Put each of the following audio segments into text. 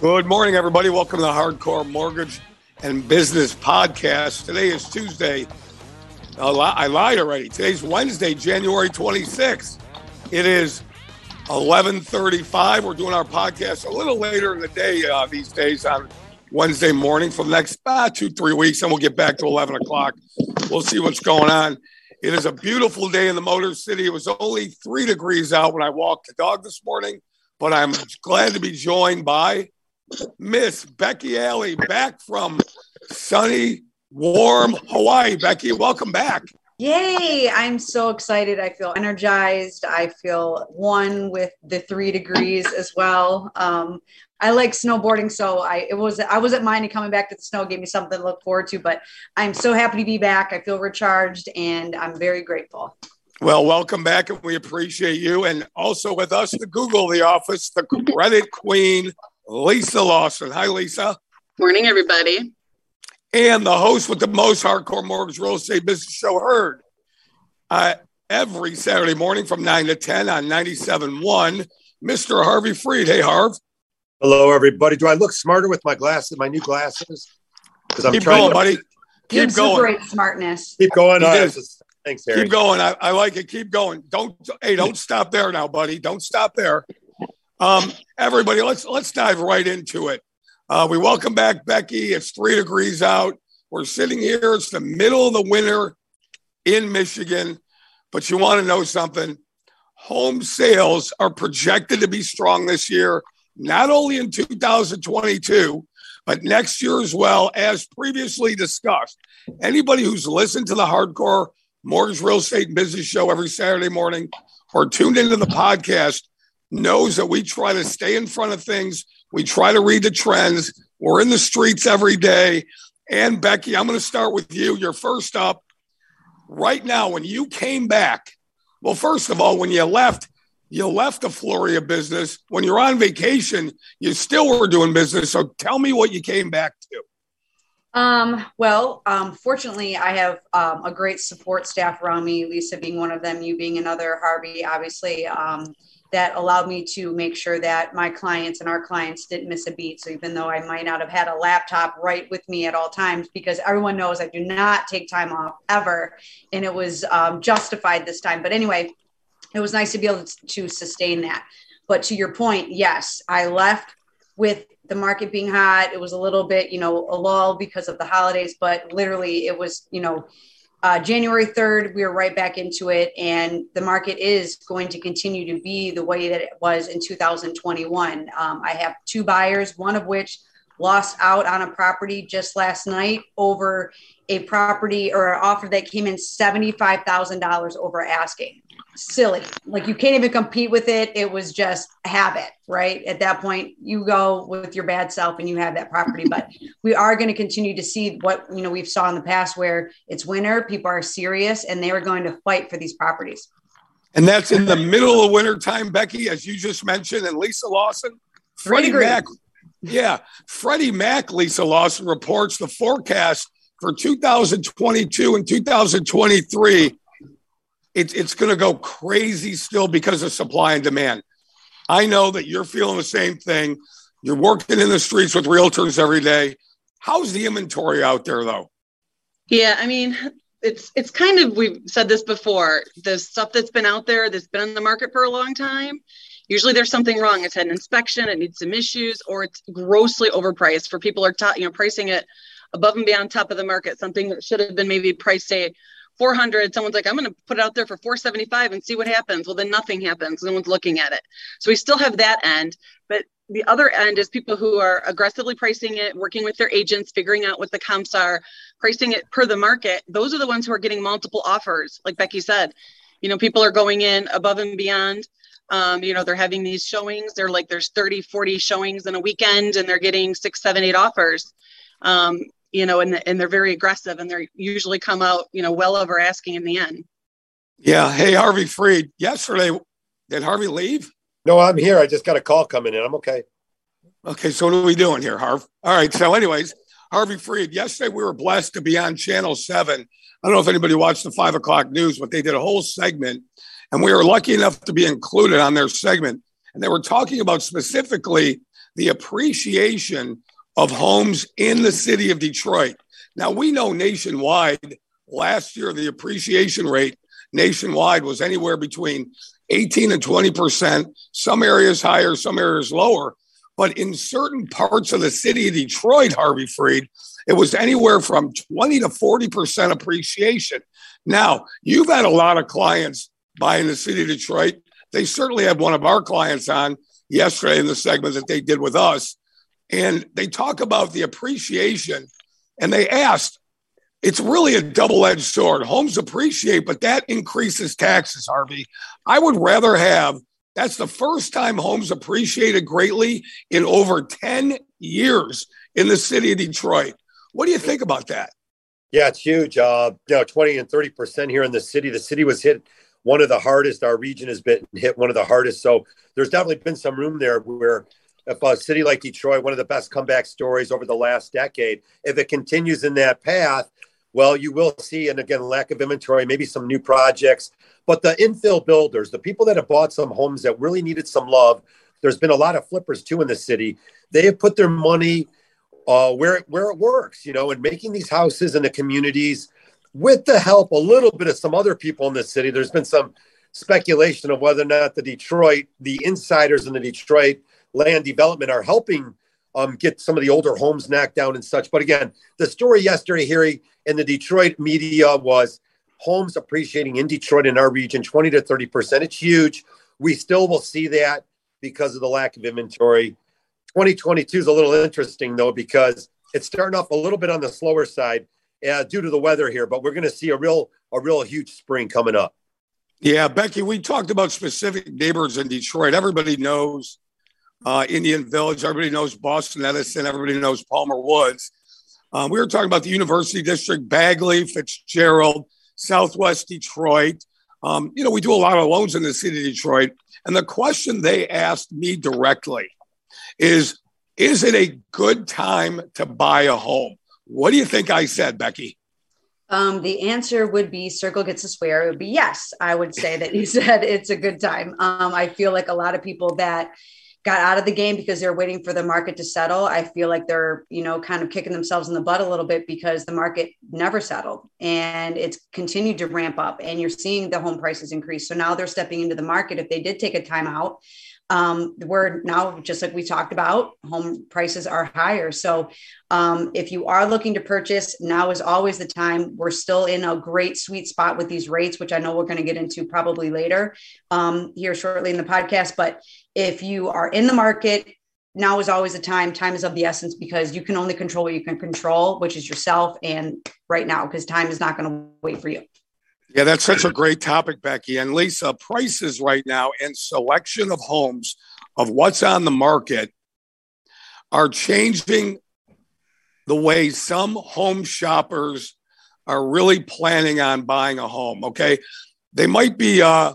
Good morning, everybody. Welcome to the Hardcore Mortgage and Business Podcast. Today is Tuesday. I lied already. Today's Wednesday, January 26th. It is 11:35. We're doing our podcast a little later in the day uh, these days on Wednesday morning for the next uh, two, three weeks, and we'll get back to 11 o'clock. We'll see what's going on. It is a beautiful day in the Motor City. It was only three degrees out when I walked the dog this morning, but I'm glad to be joined by Miss Becky Alley back from sunny, warm Hawaii. Becky, welcome back. Yay! I'm so excited. I feel energized. I feel one with the three degrees as well. Um, I like snowboarding, so I it was I wasn't minding coming back to the snow. Gave me something to look forward to. But I'm so happy to be back. I feel recharged, and I'm very grateful. Well, welcome back, and we appreciate you. And also with us, the Google the office, the credit queen, Lisa Lawson. Hi, Lisa. Morning, everybody. And the host with the most hardcore mortgage real estate business show heard uh, every Saturday morning from 9 to 10 on 97.1, Mr. Harvey Freed. Hey, Harv. Hello, everybody. Do I look smarter with my glasses, my new glasses? Because I'm Keep trying going, to- buddy. Keep going. smartness. Keep going. thanks, Harry. Keep going. I, I like it. Keep going. Don't hey, don't stop there now, buddy. Don't stop there. Um, everybody, let's let's dive right into it. Uh, we welcome back Becky. It's three degrees out. We're sitting here. It's the middle of the winter in Michigan. But you want to know something? Home sales are projected to be strong this year, not only in 2022, but next year as well, as previously discussed. Anybody who's listened to the hardcore mortgage real estate business show every Saturday morning or tuned into the podcast knows that we try to stay in front of things. We try to read the trends. We're in the streets every day. And Becky, I'm going to start with you. You're first up. Right now, when you came back, well, first of all, when you left, you left the flurry of business. When you're on vacation, you still were doing business. So tell me what you came back to. Um, well, um, fortunately, I have um, a great support staff around me, Lisa being one of them, you being another, Harvey, obviously. Um, that allowed me to make sure that my clients and our clients didn't miss a beat. So even though I might not have had a laptop right with me at all times, because everyone knows I do not take time off ever, and it was um, justified this time. But anyway, it was nice to be able to sustain that. But to your point, yes, I left with the market being hot. It was a little bit, you know, a lull because of the holidays, but literally it was, you know, uh, January 3rd, we are right back into it, and the market is going to continue to be the way that it was in 2021. Um, I have two buyers, one of which lost out on a property just last night over a property or an offer that came in $75,000 over asking silly. Like you can't even compete with it. It was just habit, right? At that point, you go with your bad self and you have that property. But we are going to continue to see what you know we've saw in the past where it's winter, people are serious, and they are going to fight for these properties. And that's in the middle of winter time, Becky, as you just mentioned, and Lisa Lawson. Freddie Mac, yeah, Freddie Mac, Lisa Lawson reports the forecast for 2022 and 2023 it's it's going to go crazy still because of supply and demand. I know that you're feeling the same thing. You're working in the streets with realtors every day. How's the inventory out there though? Yeah, I mean, it's it's kind of we've said this before. The stuff that's been out there that's been on the market for a long time, usually there's something wrong. It's had an inspection, it needs some issues, or it's grossly overpriced. For people are ta- you know pricing it above and beyond top of the market, something that should have been maybe priced say 400 someone's like i'm going to put it out there for 475 and see what happens. Well then nothing happens. No one's looking at it. So we still have that end. But the other end is people who are aggressively pricing it working with their agents figuring out what the comps are pricing it per the market. Those are the ones who are getting multiple offers. Like becky said you know people are going in above and beyond. Um, you know they're having these showings. They're like there's 30 40 showings in a weekend and they're getting six seven eight offers. Um, you know, and, and they're very aggressive and they usually come out, you know, well over asking in the end. Yeah. Hey, Harvey Freed, yesterday, did Harvey leave? No, I'm here. I just got a call coming in. I'm okay. Okay. So what are we doing here, Harv? All right. So anyways, Harvey Freed, yesterday we were blessed to be on channel seven. I don't know if anybody watched the five o'clock news, but they did a whole segment and we were lucky enough to be included on their segment. And they were talking about specifically the appreciation of homes in the city of Detroit. Now, we know nationwide, last year, the appreciation rate nationwide was anywhere between 18 and 20%, some areas higher, some areas lower. But in certain parts of the city of Detroit, Harvey Freed, it was anywhere from 20 to 40% appreciation. Now, you've had a lot of clients buying the city of Detroit. They certainly had one of our clients on yesterday in the segment that they did with us. And they talk about the appreciation and they asked, it's really a double edged sword. Homes appreciate, but that increases taxes, Harvey. I would rather have that's the first time homes appreciated greatly in over 10 years in the city of Detroit. What do you think about that? Yeah, it's huge. Uh, you know, 20 and 30% here in the city. The city was hit one of the hardest. Our region has been hit one of the hardest. So there's definitely been some room there where if a city like Detroit, one of the best comeback stories over the last decade, if it continues in that path, well, you will see, and again, lack of inventory, maybe some new projects. But the infill builders, the people that have bought some homes that really needed some love, there's been a lot of flippers too in the city. They have put their money uh, where where it works, you know, and making these houses in the communities with the help a little bit of some other people in the city. There's been some speculation of whether or not the Detroit, the insiders in the Detroit land development are helping um, get some of the older homes knocked down and such. But again, the story yesterday, Harry, in the Detroit media was homes appreciating in Detroit in our region 20 to 30 percent. It's huge. We still will see that because of the lack of inventory. 2022 is a little interesting though because it's starting off a little bit on the slower side uh, due to the weather here, but we're going to see a real a real huge spring coming up. Yeah, Becky, we talked about specific neighborhoods in Detroit. Everybody knows uh, Indian Village. Everybody knows Boston Edison. Everybody knows Palmer Woods. Um, we were talking about the University District, Bagley, Fitzgerald, Southwest Detroit. Um, you know, we do a lot of loans in the city of Detroit. And the question they asked me directly is Is it a good time to buy a home? What do you think I said, Becky? Um, the answer would be circle gets a swear. It would be yes. I would say that you said it's a good time. Um, I feel like a lot of people that got out of the game because they're waiting for the market to settle. I feel like they're, you know, kind of kicking themselves in the butt a little bit because the market never settled and it's continued to ramp up and you're seeing the home prices increase. So now they're stepping into the market. If they did take a time out, um, we're now just like we talked about home prices are higher. So um, if you are looking to purchase now is always the time. We're still in a great sweet spot with these rates which i know we're going to get into probably later um, here shortly in the podcast. But if you are in the market now is always the time. Time is of the essence because you can only control what you can control which is yourself and right now because time is not going to wait for you yeah, that's such a great topic, Becky. And Lisa, prices right now and selection of homes of what's on the market are changing the way some home shoppers are really planning on buying a home. Okay. They might be, uh,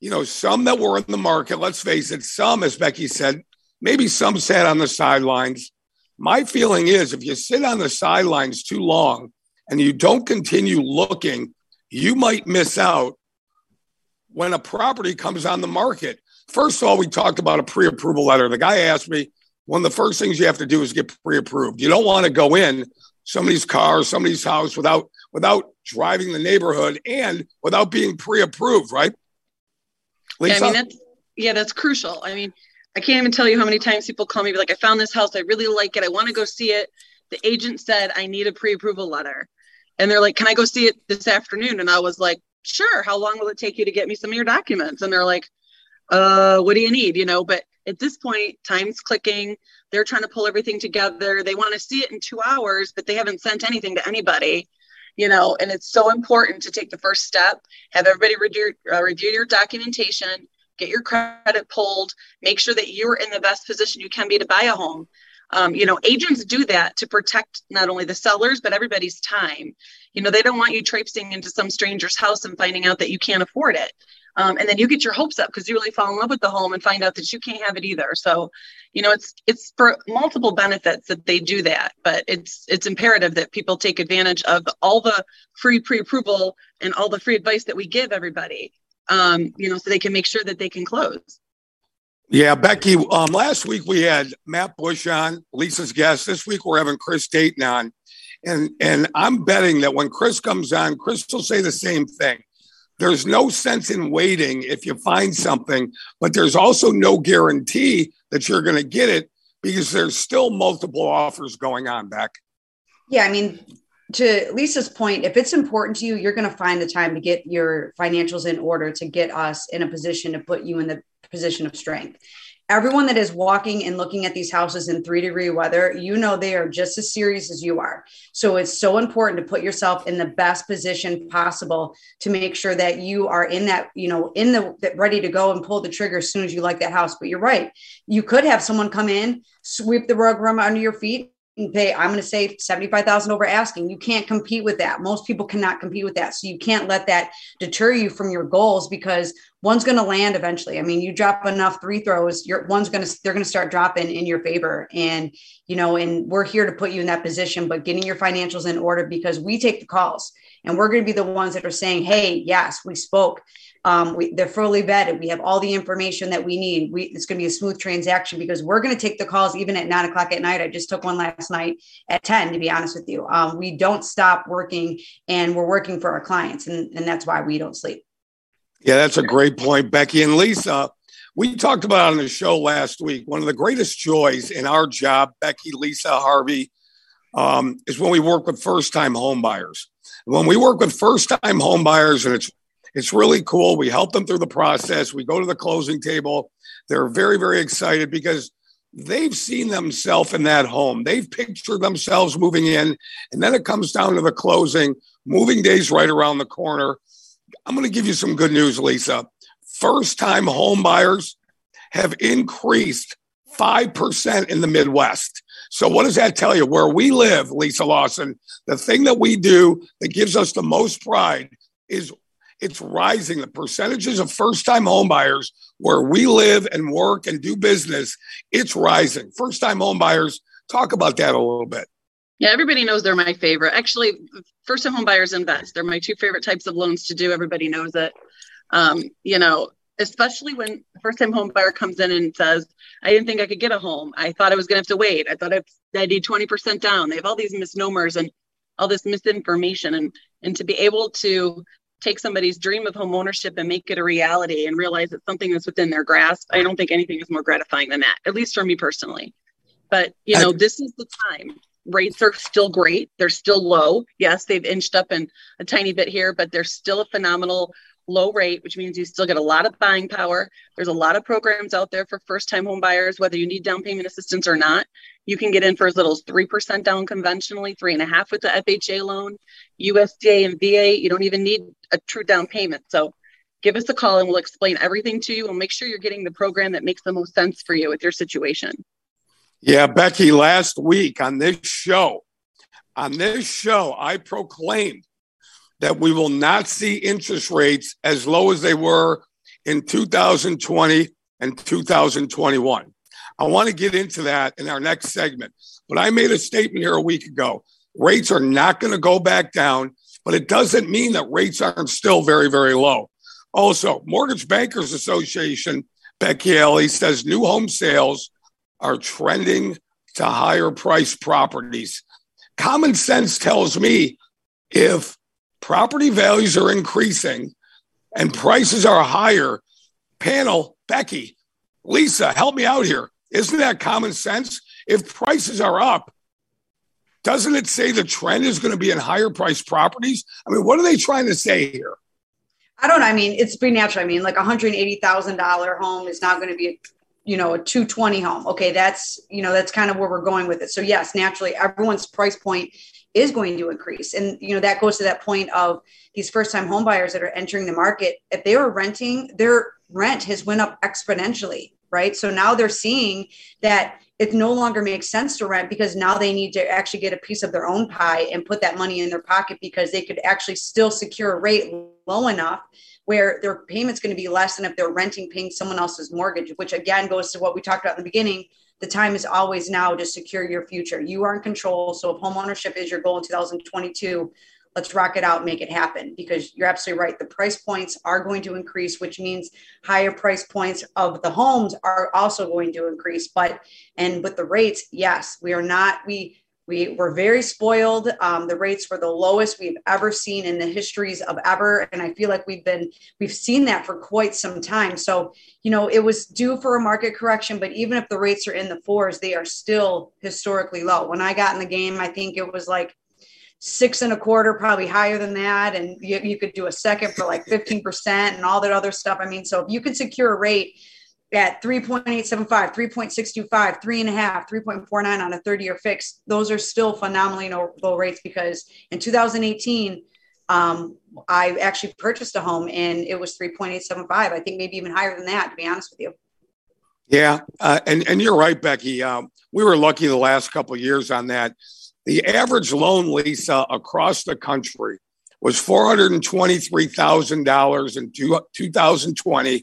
you know, some that were in the market, let's face it, some, as Becky said, maybe some sat on the sidelines. My feeling is if you sit on the sidelines too long and you don't continue looking you might miss out when a property comes on the market. First of all, we talked about a pre approval letter. The guy asked me, one of the first things you have to do is get pre approved. You don't want to go in somebody's car, somebody's house without without driving the neighborhood and without being pre approved, right? Lisa? Yeah, I mean, that's, yeah, that's crucial. I mean, I can't even tell you how many times people call me like, I found this house. I really like it. I want to go see it. The agent said I need a pre approval letter. And they're like, Can I go see it this afternoon? And I was like, Sure. How long will it take you to get me some of your documents? And they're like, uh, what do you need? You know, but at this point, time's clicking. They're trying to pull everything together. They want to see it in two hours, but they haven't sent anything to anybody, you know, and it's so important to take the first step, have everybody review, uh, review your documentation, get your credit pulled, make sure that you're in the best position you can be to buy a home. Um, you know, agents do that to protect not only the sellers, but everybody's time. You know, they don't want you traipsing into some stranger's house and finding out that you can't afford it. Um, and then you get your hopes up because you really fall in love with the home and find out that you can't have it either. So, you know, it's it's for multiple benefits that they do that, but it's it's imperative that people take advantage of all the free pre-approval and all the free advice that we give everybody. Um, you know, so they can make sure that they can close. Yeah, Becky. Um, last week we had Matt Bush on, Lisa's guest. This week we're having Chris Dayton on, and and I'm betting that when Chris comes on, Chris will say the same thing. There's no sense in waiting if you find something, but there's also no guarantee that you're going to get it because there's still multiple offers going on. Beck. Yeah, I mean, to Lisa's point, if it's important to you, you're going to find the time to get your financials in order to get us in a position to put you in the position of strength. Everyone that is walking and looking at these houses in three degree weather, you know they are just as serious as you are. So it's so important to put yourself in the best position possible to make sure that you are in that, you know, in the ready to go and pull the trigger as soon as you like that house. But you're right. You could have someone come in, sweep the rug from under your feet, pay i'm going to say 75000 over asking. You can't compete with that. Most people cannot compete with that. So you can't let that deter you from your goals because one's going to land eventually i mean you drop enough three throws your one's going to they're going to start dropping in your favor and you know and we're here to put you in that position but getting your financials in order because we take the calls and we're going to be the ones that are saying hey yes we spoke um, we, they're fully vetted. We have all the information that we need. We, it's going to be a smooth transaction because we're going to take the calls even at nine o'clock at night. I just took one last night at 10, to be honest with you. Um, we don't stop working and we're working for our clients. And, and that's why we don't sleep. Yeah, that's a great point, Becky and Lisa. We talked about on the show last week. One of the greatest joys in our job, Becky, Lisa, Harvey, um, is when we work with first time homebuyers. When we work with first time homebuyers, and it's it's really cool. We help them through the process. We go to the closing table. They're very, very excited because they've seen themselves in that home. They've pictured themselves moving in. And then it comes down to the closing. Moving days right around the corner. I'm going to give you some good news, Lisa. First time home buyers have increased 5% in the Midwest. So, what does that tell you? Where we live, Lisa Lawson, the thing that we do that gives us the most pride is it's rising. The percentages of first time homebuyers where we live and work and do business, it's rising. First time homebuyers, talk about that a little bit. Yeah, everybody knows they're my favorite. Actually, first time home buyers invest. They're my two favorite types of loans to do. Everybody knows it. Um, you know, especially when first time home buyer comes in and says, I didn't think I could get a home. I thought I was going to have to wait. I thought I, I need 20% down. They have all these misnomers and all this misinformation. And, and to be able to take somebody's dream of home ownership and make it a reality and realize it's something that's within their grasp, I don't think anything is more gratifying than that, at least for me personally. But, you know, this is the time. Rates are still great. They're still low. Yes, they've inched up in a tiny bit here, but they're still a phenomenal low rate, which means you still get a lot of buying power. There's a lot of programs out there for first time home buyers, whether you need down payment assistance or not. You can get in for as little as 3% down conventionally, three and a half with the FHA loan, USDA and VA. You don't even need a true down payment. So give us a call and we'll explain everything to you and make sure you're getting the program that makes the most sense for you with your situation. Yeah, Becky, last week on this show, on this show, I proclaimed that we will not see interest rates as low as they were in 2020 and 2021. I want to get into that in our next segment. But I made a statement here a week ago. Rates are not going to go back down, but it doesn't mean that rates aren't still very, very low. Also, Mortgage Bankers Association, Becky Alley says new home sales are trending to higher price properties. Common sense tells me if property values are increasing and prices are higher, panel, Becky, Lisa, help me out here. Isn't that common sense? If prices are up, doesn't it say the trend is going to be in higher price properties? I mean, what are they trying to say here? I don't. I mean, it's pretty natural. I mean, like a hundred eighty thousand dollar home is not going to be, you know, a two twenty home. Okay, that's you know that's kind of where we're going with it. So yes, naturally, everyone's price point is going to increase, and you know that goes to that point of these first time home buyers that are entering the market. If they were renting, their rent has went up exponentially right? So now they're seeing that it no longer makes sense to rent because now they need to actually get a piece of their own pie and put that money in their pocket because they could actually still secure a rate low enough where their payment's going to be less than if they're renting paying someone else's mortgage which again goes to what we talked about in the beginning. The time is always now to secure your future. You are in control. So if home ownership is your goal in 2022 let's rock it out, make it happen. Because you're absolutely right. The price points are going to increase, which means higher price points of the homes are also going to increase. But, and with the rates, yes, we are not, we, we were very spoiled. Um, the rates were the lowest we've ever seen in the histories of ever. And I feel like we've been, we've seen that for quite some time. So, you know, it was due for a market correction, but even if the rates are in the fours, they are still historically low. When I got in the game, I think it was like six and a quarter, probably higher than that. And you, you could do a second for like 15% and all that other stuff. I mean, so if you can secure a rate at 3.875, 3.625, three and a half, 3.49 on a 30 year fix, those are still phenomenally low rates because in 2018, um, I actually purchased a home and it was 3.875. I think maybe even higher than that, to be honest with you. Yeah, uh, and and you're right, Becky. Um, we were lucky the last couple years on that. The average loan, Lisa, across the country was four hundred and twenty-three thousand dollars in 2020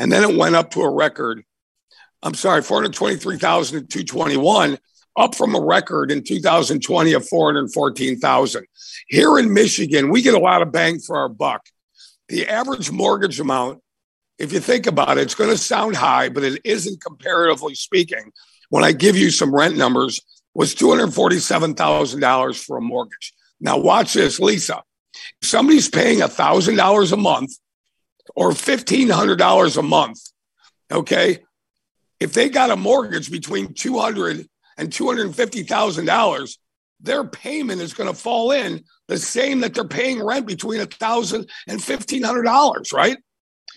and then it went up to a record. I'm sorry, 423,221, up from a record in 2020 of 414,000. Here in Michigan, we get a lot of bang for our buck. The average mortgage amount, if you think about it, it's going to sound high, but it isn't comparatively speaking. When I give you some rent numbers, was $247,000 for a mortgage. Now watch this, Lisa. If somebody's paying $1,000 a month or $1,500 a month, okay, if they got a mortgage between 200 and $250,000, their payment is going to fall in the same that they're paying rent between $1,000 and $1,500, right?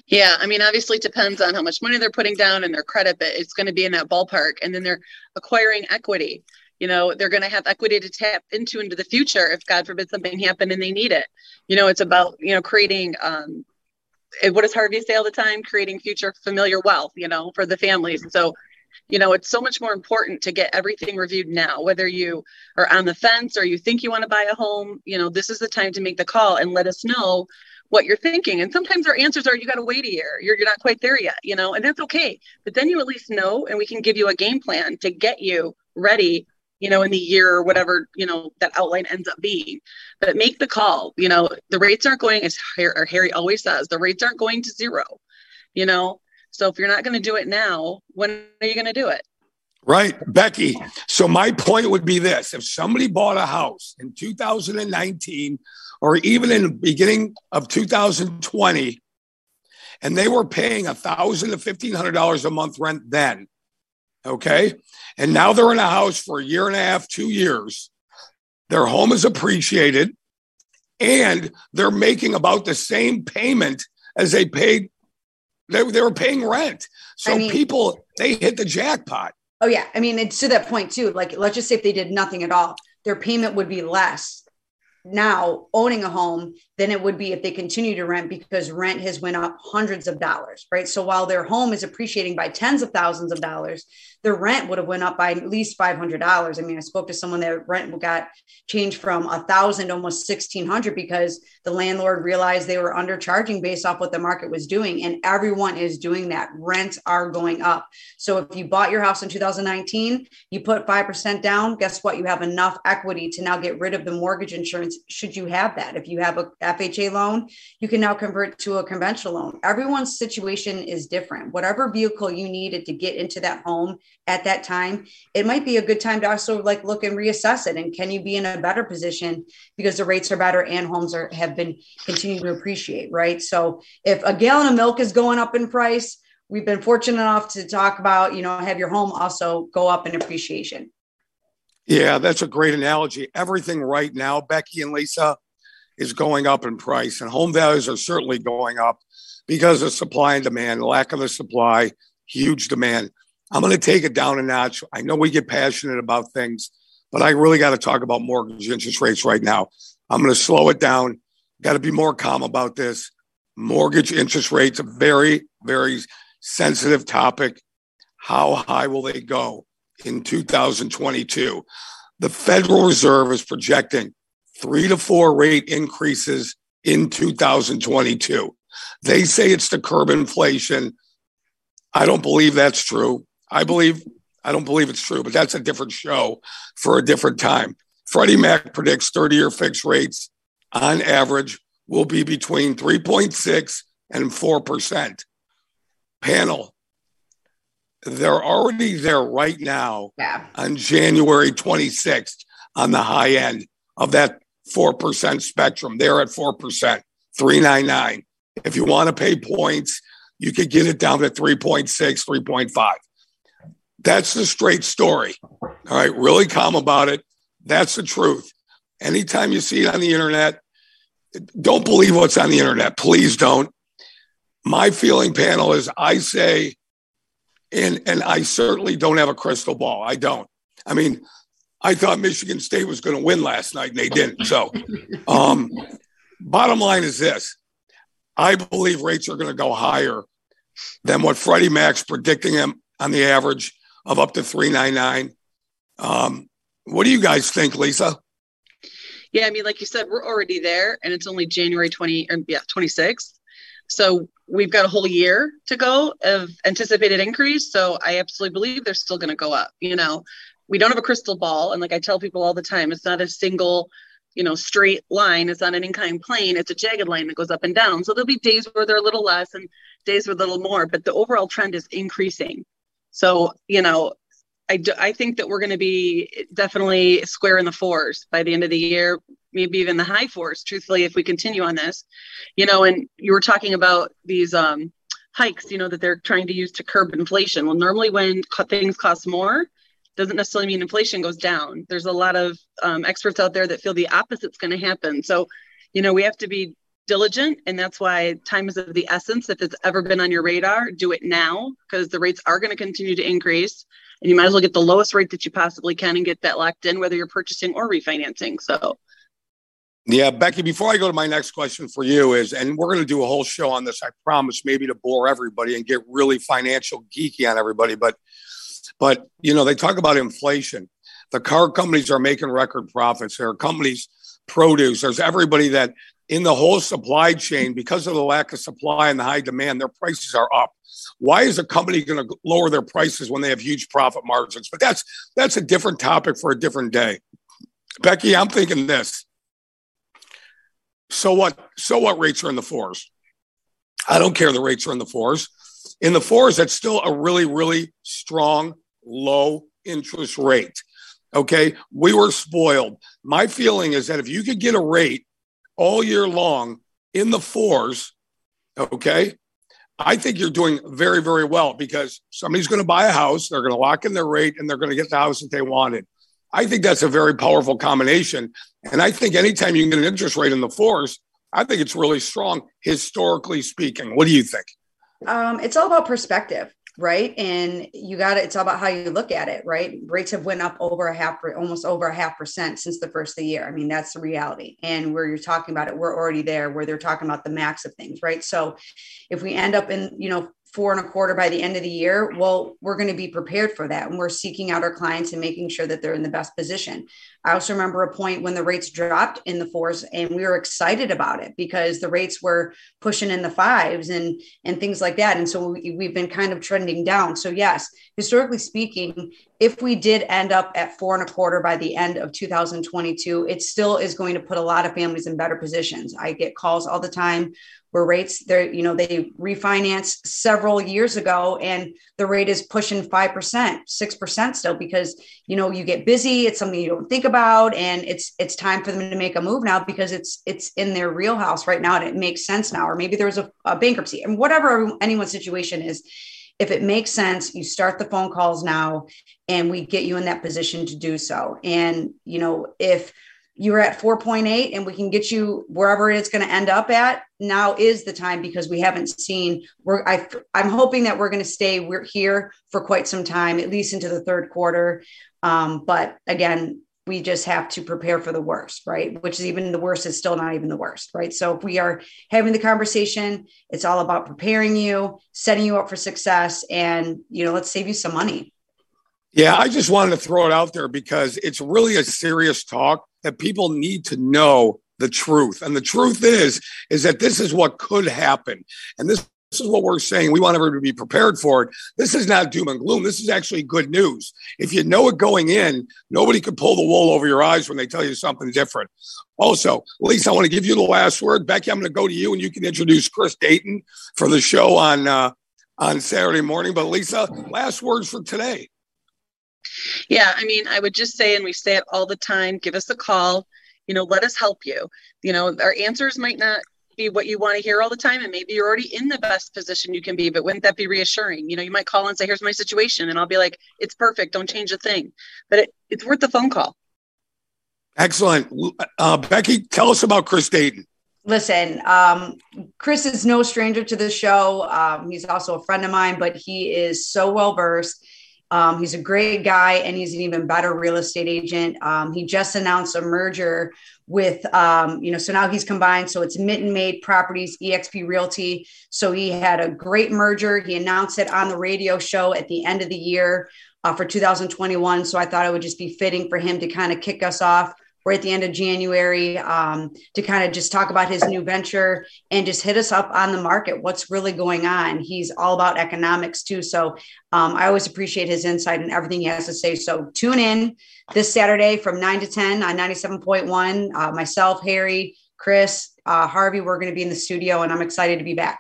Yeah, I mean, obviously, it depends on how much money they're putting down and their credit, but it's going to be in that ballpark. And then they're acquiring equity. You know, they're going to have equity to tap into into the future if, God forbid, something happened and they need it. You know, it's about you know creating um, what does Harvey say all the time? Creating future familiar wealth, you know, for the families. So, you know, it's so much more important to get everything reviewed now, whether you are on the fence or you think you want to buy a home, you know, this is the time to make the call and let us know what you're thinking. And sometimes our answers are you got to wait a year. You're, you're not quite there yet, you know, and that's okay. But then you at least know, and we can give you a game plan to get you ready you know, in the year or whatever, you know, that outline ends up being. But make the call. You know, the rates aren't going, as Harry, always says, the rates aren't going to zero, you know. So if you're not going to do it now, when are you going to do it? Right, Becky. So my point would be this: if somebody bought a house in 2019 or even in the beginning of 2020, and they were paying a thousand to fifteen hundred dollars a month rent then, okay, and now they're in a house for a year and a half, two years. Their home is appreciated and they're making about the same payment as they paid. They, they were paying rent. So I mean, people, they hit the jackpot. Oh, yeah. I mean, it's to that point, too. Like, let's just say if they did nothing at all, their payment would be less now owning a home than it would be if they continue to rent because rent has went up hundreds of dollars right? So while their home is appreciating by tens of thousands of dollars their rent would have went up by at least $500 i mean i spoke to someone that rent got changed from a thousand almost 1600 because the landlord realized they were undercharging based off what the market was doing and everyone is doing that. Rents are going up. So if you bought your house in 2019 you put 5% down guess what? You have enough equity to now get rid of the mortgage insurance should you have that. If you have a FHA loan, you can now convert to a conventional loan. Everyone's situation is different. Whatever vehicle you needed to get into that home at that time, it might be a good time to also like look and reassess it. And can you be in a better position because the rates are better and homes are have been continuing to appreciate, right? So if a gallon of milk is going up in price, we've been fortunate enough to talk about, you know, have your home also go up in appreciation. Yeah, that's a great analogy. Everything right now, Becky and Lisa, is going up in price, and home values are certainly going up because of supply and demand, lack of a supply, huge demand. I'm going to take it down a notch. I know we get passionate about things, but I really got to talk about mortgage interest rates right now. I'm going to slow it down. Got to be more calm about this. Mortgage interest rates, a very, very sensitive topic. How high will they go? in 2022. The Federal Reserve is projecting three to four rate increases in 2022. They say it's to curb inflation. I don't believe that's true. I believe I don't believe it's true, but that's a different show for a different time. Freddie Mac predicts 30 year fixed rates on average will be between 3.6 and 4%. Panel, they're already there right now Yeah. on January 26th on the high end of that 4% spectrum. They're at 4%, 399. If you want to pay points, you could get it down to 3.6, 3.5. That's the straight story. All right. Really calm about it. That's the truth. Anytime you see it on the internet, don't believe what's on the internet. Please don't. My feeling panel is I say, and and I certainly don't have a crystal ball. I don't. I mean, I thought Michigan State was going to win last night, and they didn't. So, um, bottom line is this: I believe rates are going to go higher than what Freddie Mac's predicting them on the average of up to three nine nine. Um, what do you guys think, Lisa? Yeah, I mean, like you said, we're already there, and it's only January twenty, or yeah, twenty sixth. So we've got a whole year to go of anticipated increase. So I absolutely believe they're still going to go up. You know, we don't have a crystal ball, and like I tell people all the time, it's not a single, you know, straight line. It's not an inclined plane. It's a jagged line that goes up and down. So there'll be days where they're a little less, and days where a little more. But the overall trend is increasing. So you know, I, do, I think that we're going to be definitely square in the fours by the end of the year, maybe even the high fours, truthfully, if we continue on this. You know, and you were talking about these um, hikes, you know, that they're trying to use to curb inflation. Well, normally when things cost more, doesn't necessarily mean inflation goes down. There's a lot of um, experts out there that feel the opposite's going to happen. So, you know, we have to be diligent and that's why time is of the essence if it's ever been on your radar do it now because the rates are going to continue to increase and you might as well get the lowest rate that you possibly can and get that locked in whether you're purchasing or refinancing so Yeah, Becky, before I go to my next question for you is, and we're going to do a whole show on this, I promise, maybe to bore everybody and get really financial geeky on everybody. But, but, you know, they talk about inflation. The car companies are making record profits. There are companies, produce, there's everybody that in the whole supply chain, because of the lack of supply and the high demand, their prices are up. Why is a company going to lower their prices when they have huge profit margins? But that's that's a different topic for a different day. Becky, I'm thinking this. So what? So what rates are in the fours? I don't care. The rates are in the fours. In the fours, that's still a really, really strong, low interest rate. Okay. We were spoiled. My feeling is that if you could get a rate all year long in the fours, okay, I think you're doing very, very well because somebody's going to buy a house, they're going to lock in their rate, and they're going to get the house that they wanted. I think that's a very powerful combination. And I think anytime you can get an interest rate in the fours, I think it's really strong, historically speaking. What do you think? Um, it's all about perspective, right? And you got it. It's all about how you look at it, right? Rates have went up over a half, almost over a half percent since the first of the year. I mean, that's the reality. And where you're talking about it, we're already there. Where they're talking about the max of things, right? So, if we end up in, you know, four and a quarter by the end of the year, well, we're going to be prepared for that. And we're seeking out our clients and making sure that they're in the best position. I also remember a point when the rates dropped in the fours and we were excited about it because the rates were pushing in the fives and and things like that. And so we, we've been kind of trending down. So yes, historically speaking, if we did end up at four and a quarter by the end of 2022, it still is going to put a lot of families in better positions. I get calls all the time where rates they're you know they refinanced several years ago and the rate is pushing 5% 6% still because you know you get busy it's something you don't think about and it's it's time for them to make a move now because it's it's in their real house right now and it makes sense now. Or maybe there was a, a bankruptcy and whatever anyone's situation is if it makes sense you start the phone calls now and we get you in that position to do so. And you know if you're at 4.8 and we can get you wherever it's going to end up at now is the time because we haven't seen we're I, i'm hoping that we're going to stay we're here for quite some time at least into the third quarter. Um, but again we just have to prepare for the worst right which is even the worst is still not even the worst right so if we are having the conversation it's all about preparing you setting you up for success and you know let's save you some money Yeah, I just wanted to throw it out there because it's really a serious talk that people need to know the truth. And the truth is, is that this is what could happen. And this is what we're saying. We want everyone to be prepared for it. This is not doom and gloom. This is actually good news. If you know it going in, nobody could pull the wool over your eyes when they tell you something different. Also, Lisa, I want to give you the last word. Becky, I'm going to go to you and you can introduce Chris Dayton for the show on uh, on Saturday morning. But Lisa, last words for today. Yeah, I mean, I would just say, and we say it all the time give us a call. You know, let us help you. You know, our answers might not be what you want to hear all the time and maybe you're already in the best position you can be but wouldn't that be reassuring? You know you might call and say here's my situation and i'll be like it's perfect don't change a thing. But it, it's worth the phone call. Excellent. Uh, becky tell us about chris dayton. Listen um, chris is no stranger to the show. Um, he's also a friend of mine but he is so well versed um, he's a great guy and he's an even better real estate agent. Um, he just announced a merger with, um, you know, so now he's combined. So it's mitten Made Properties, EXP Realty. So he had a great merger. He announced it on the radio show at the end of the year uh, for 2021. So I thought it would just be fitting for him to kind of kick us off we're at the end of January um, to kind of just talk about his new venture and just hit us up on the market. What's really going on? He's all about economics too. So um, I always appreciate his insight and everything he has to say. So tune in this Saturday from 9 to 10 on 97.1. Uh, myself, Harry, Chris, uh, Harvey, we're going to be in the studio and I'm excited to be back.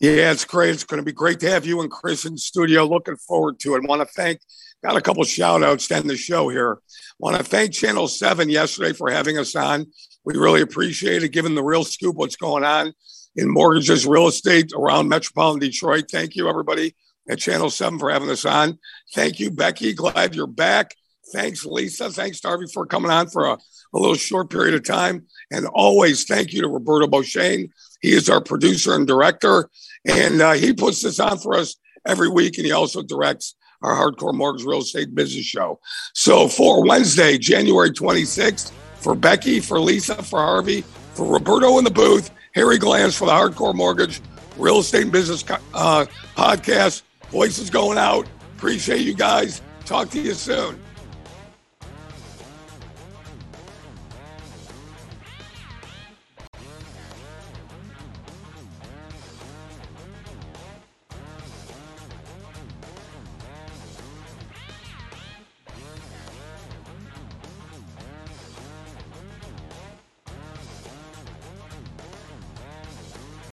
Yeah, it's great. It's going to be great to have you and Chris in studio. Looking forward to it. I Want to thank got a couple shout outs to end the show here. Want to thank Channel 7 yesterday for having us on. We really appreciate it, giving the real scoop what's going on in mortgages, real estate around metropolitan Detroit. Thank you, everybody at Channel 7 for having us on. Thank you, Becky. Glad you're back. Thanks, Lisa. Thanks, Darby, for coming on for a, a little short period of time. And always thank you to Roberto Beauchene. He is our producer and director, and uh, he puts this on for us every week, and he also directs our Hardcore Mortgage Real Estate Business Show. So for Wednesday, January 26th, for Becky, for Lisa, for Harvey, for Roberto in the booth, Harry Glance for the Hardcore Mortgage Real Estate Business uh, Podcast. Voices going out. Appreciate you guys. Talk to you soon.